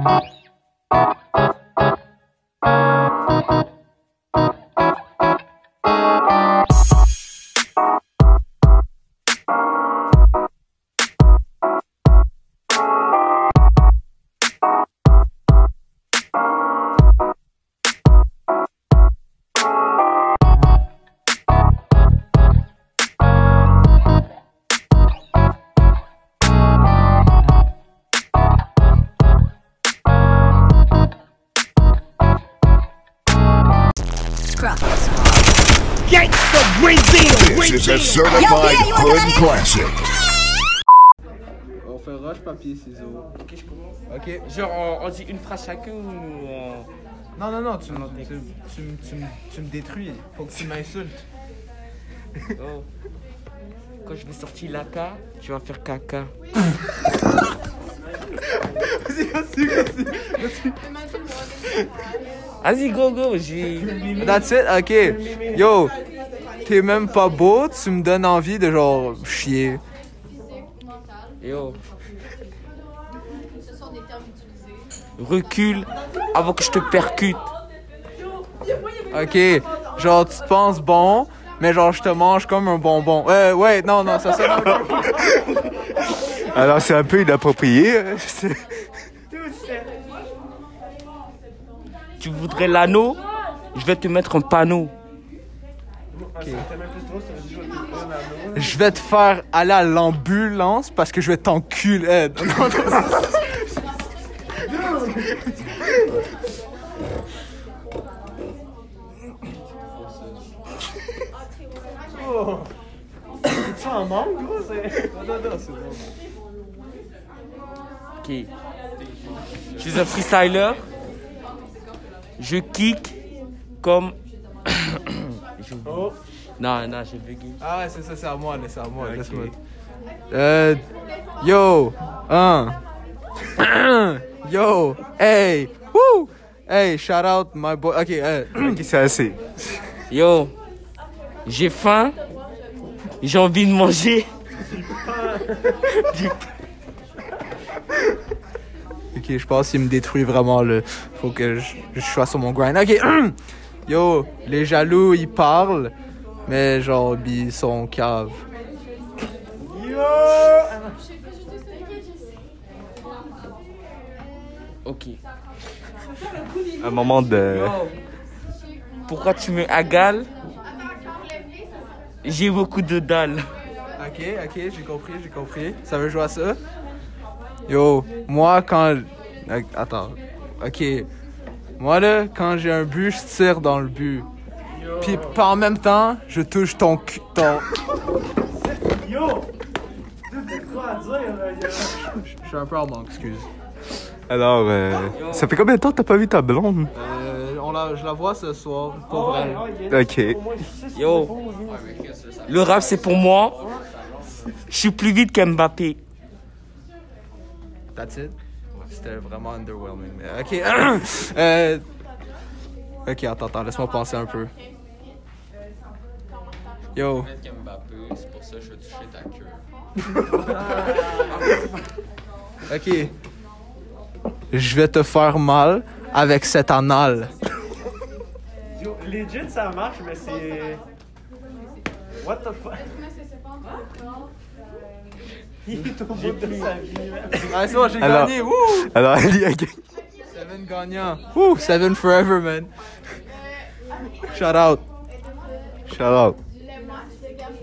Bye. A certified hood classic. On fait roche, papier, ciseaux. Ok, je commence. Ok. Genre, on, on dit une phrase chacun ou. on- Non, non, non, tu, me- tu, tu, me- tu, me- tu me détruis. Faut que tu m'insultes. Oh. Quand je vais sortir la K, tu vas faire caca. Vas-y, vas-y, vas-y. Vas-y, go, go, j'ai. That's it? Ok. Yo, t'es même pas beau, tu me donnes envie de genre chier. Yo. Recule avant que je te percute. Ok, genre tu te penses bon, mais genre je te mange comme un bonbon. Euh, ouais, non, non, ça sonne. Alors, c'est un peu inapproprié. Tu voudrais l'anneau? Je vais te mettre un panneau. Je vais te faire aller à l'ambulance parce que je vais t'enculer. Non, non, Tu en manques, gros? c'est- non, non, c'est bon. Ok. Je suis un freestyler. Je kick comme. Oh, Non, non, j'ai bugué. Ah ouais, c'est ça, c'est à moi, c'est à moi, laisse-moi. Euh, yo, un. yo, hey, woo, hey, shout out my boy. Ok, euh, Ok, c'est assez. Yo, j'ai faim. J'ai envie de manger. ok, je pense qu'il me détruit vraiment le. Faut que je, je sois sur mon grind. Ok, yo, les jaloux ils parlent, mais genre ils sont caves. Ok. Un moment de. Pourquoi tu me agales J'ai beaucoup de dalles. Ok, ok, j'ai compris, j'ai compris. Ça veut jouer à ça? Yo, moi quand. Attends, ok. Moi là, quand j'ai un but, je tire dans le but. Puis pas en même temps, je touche ton cul. Ton... yo! Je suis un peu en manque, excuse. Alors, euh, ça fait combien de temps que t'as pas vu ta blonde? Euh, on la, je la vois ce soir, pour Oh, vrai. oh, il y a Ok. yo. Le rap, c'est pour moi. Je suis plus vite qu'Mbappé. That's it? C'était vraiment underwhelming, mais ok. euh... Ok, attends, attends, laisse-moi penser un peu. Yo. c'est pour ça que je vais toucher ta queue. Ok. Je vais te faire mal avec cet anal. Yo, legit, ça marche, mais c'est. What the fuck? Il est au bout de sa vie, man. Ah, c'est bon, j'ai Alors- gagné. Wouh! Alors, Ali a gagné. Seven gagnant. Wouh! Seven forever, man. Shout out. Shout out.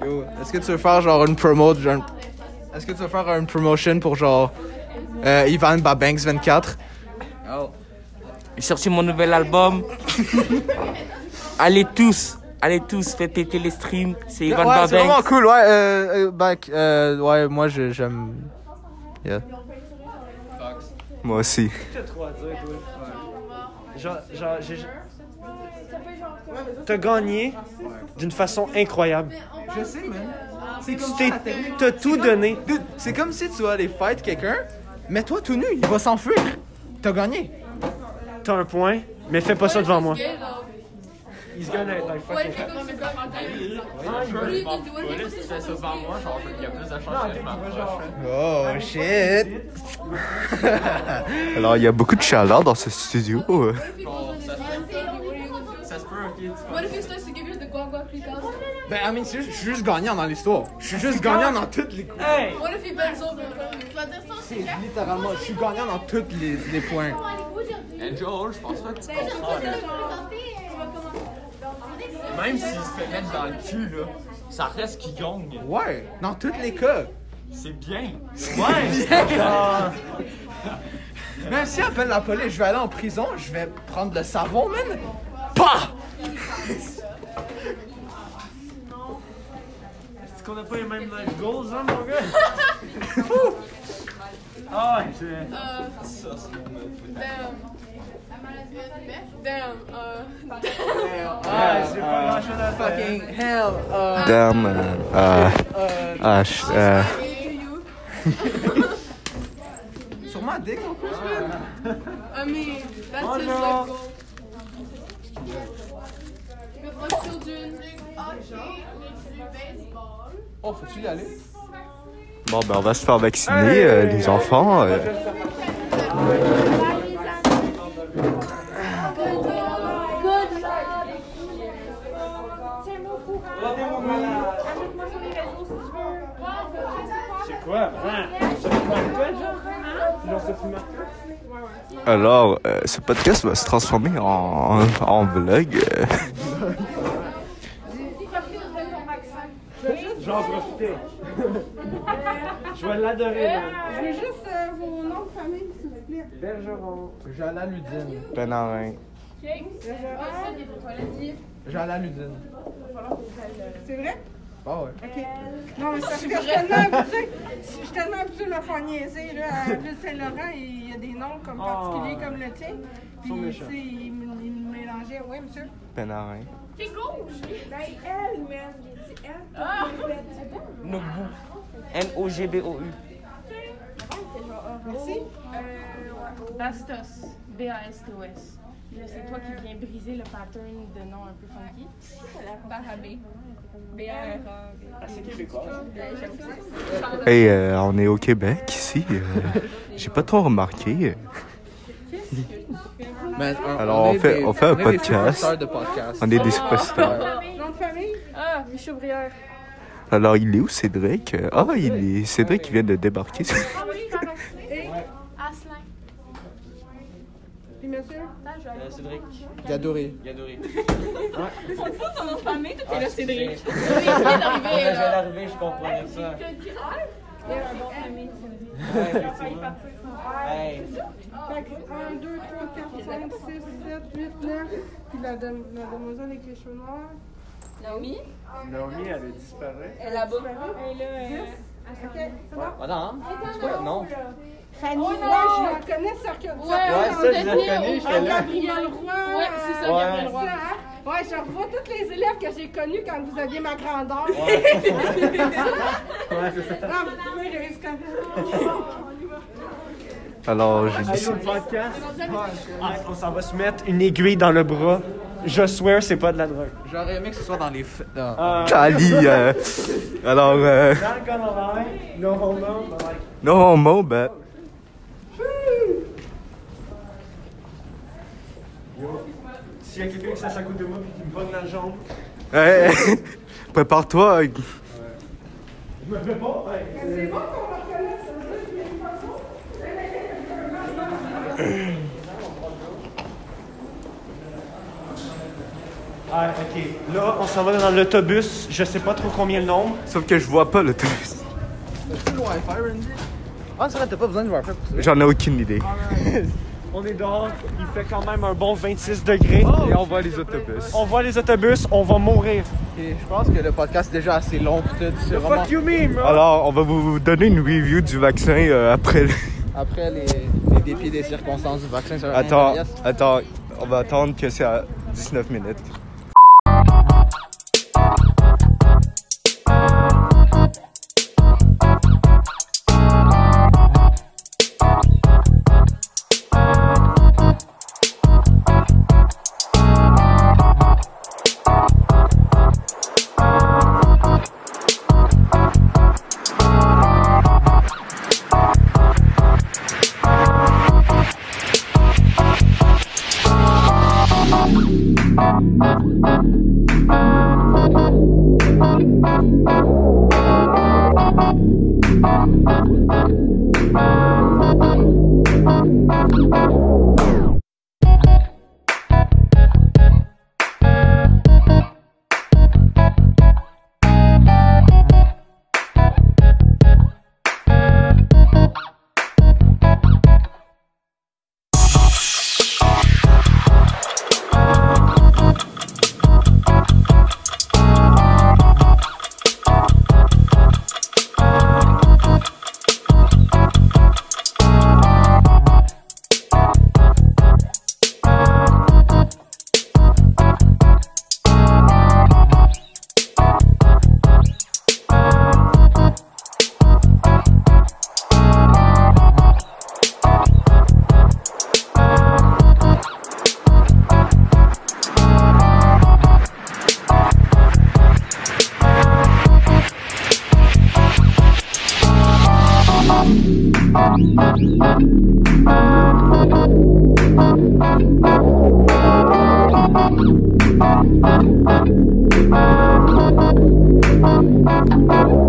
Yo, est-ce que tu veux faire genre une promo, genre... Est-ce que tu veux faire une promotion pour genre euh, Ivan Babanks 24? J'ai sorti mon nouvel album. allez tous, allez tous, faites péter les streams. C'est Ivan ouais, c'est vraiment cool, ouais. Euh, euh, back, euh, ouais, moi je- j'aime. Yeah. Moi aussi. T'as trop à dire, toi. Genre, genre, j'ai. T'as gagné d'une façon incroyable. Je sais, man. C'est Tu t'es- T'as tout donné. Dude, c'est comme si tu vas aller fight quelqu'un, mais toi tout nu, il va s'enfuir. T'as gagné. T'as un point, mais fais pas ça devant moi. He's gonna like What fucking. Oh shit! Alors, il y a beaucoup de chaleur dans ce studio. Bon, ça se peut. Ça se peut, ok. tu What if he starts to give you the guagua because? Ben, I mean, je suis juste gagnant dans l'histoire. Je suis juste gagnant dans toutes les coups. Hey! What if he bends over? C'est littéralement, je suis gagnant dans tous les, les points. And Joel, je pense pas que tu comprends, là. Même s'il se fait mettre dans le cul, là, ça reste qu'il gagne. Ouais, dans tous les cas. C'est bien. Genre. Même si appelle la police, je vais aller en prison, je vais prendre le savon, man. Pah! Est-ce qu'on a pas les mêmes life goals, hein, mon gars? Ah ouais. Uh, Ah, c'est pas grand chose à faire. Fucking hell. Uh, Damn. ah, je- to you. sur ma dick en plus, man. I mean, that's Oh his no. life goal. Good luck, children. Oh, faut-tu y aller? Bon, ben, on va se faire vacciner, euh, les enfants. euh. C'est quoi? Hein? Ça fait marquer, genre? Genre, ça fait marquer? Alors, euh, ce podcast va se transformer en, en vlog. J'en profiter. Je vais l'adorer. Je veux juste euh, vos noms de famille, s'il vous plaît. Bergeron. Jala Ludine. Penarin. Jala Ludine. C'est vrai? Ah ouais. OK. Non, mais c'est parce que je suis tellement habituée, je suis tellement habituée de me faire niaiser. Là. À Ville Saint-Laurent, il y a des noms comme particuliers comme le tien. Puis, tu sais, il, me- mélangeait. Oui, monsieur? Penarin. Ben, elle, man. J'ai dit elle. Nogbu. N-O-G-B-O-U. Merci. Bastos. B-A-S-T-O-S. Là, c'est toi qui viens briser le pattern de nom un peu funky. Barabé. B-A-R-A. Assez québécois. Hey, euh, on est au Québec ici. euh, J'ai pas trop remarqué. Man, Alors, on fait- des- on fait un podcast. superstars de podcast. On est des superstars. Nom de famille? Ah, Brière. Alors, il est où Cédric? Ah, il est Cédric qui vient de débarquer. Puis, monsieur? Euh, Cédric, Gadoré. Gadoré. Ton nom de famille, toi, t'es là, Cédric. Je viens d'arriver, je comprenais ça. Ouais, effectivement. Hey. Fait que 1, 2, 3, 4, 5, 6, 7, 8, 9. Puis la, dem- la demoiselle avec les cheveux noirs. Naomi? Naomi, elle a disparu. Elle est là-bas. OK, c'est bon? Madame, c'est Fanny. Ouais, je la connais, ça que Ouais, Ouais, ça, je la connais, là. Gabriel Roy. Ouais, c'est ça, Ouais. Gabriel Roy. hein? Ouais, je revois tous les élèves que j'ai connus quand vous aviez ma grandeur. Ouais, c'est ça. Ah, vous pouvez comme ça. Alors, j'ai dit. Ah, on s'en va se mettre une aiguille dans le bras. Je swear, c'est pas de la drogue. J'aurais aimé que ce soit dans les. f- dans- Euh, Cali. euh, alors, euh, no homo, but like. no homo, but. S'il y a quelqu'un qui s'asse à côté de moi et qui me pogne la jambe, Hey, Prépare-toi. je me fais pas. ouais. C'est bon qu'on reconnaisse juste les photos. Ah, ok. Là, on s'en va dans l'autobus. Je sais pas trop combien le nombre. Sauf que je vois pas l'autobus. C'est le Wi-Fi, Randy? Ah, c'est vrai, t'as pas besoin de Wi-Fi pour ça. J'en ai aucune idée. On est dehors. Il fait quand même un bon 26 degrés. Et on voit les autobus. On voit les autobus, on va mourir. Et je pense que le podcast est déjà assez long pour tout. C'est vraiment Fuck you me, bro? Alors, on va vous donner une review du vaccin euh, après. le- après les, les dépits des circonstances du vaccin. Attends, attends. On va attendre que c'est à 19 minutes. Thank you.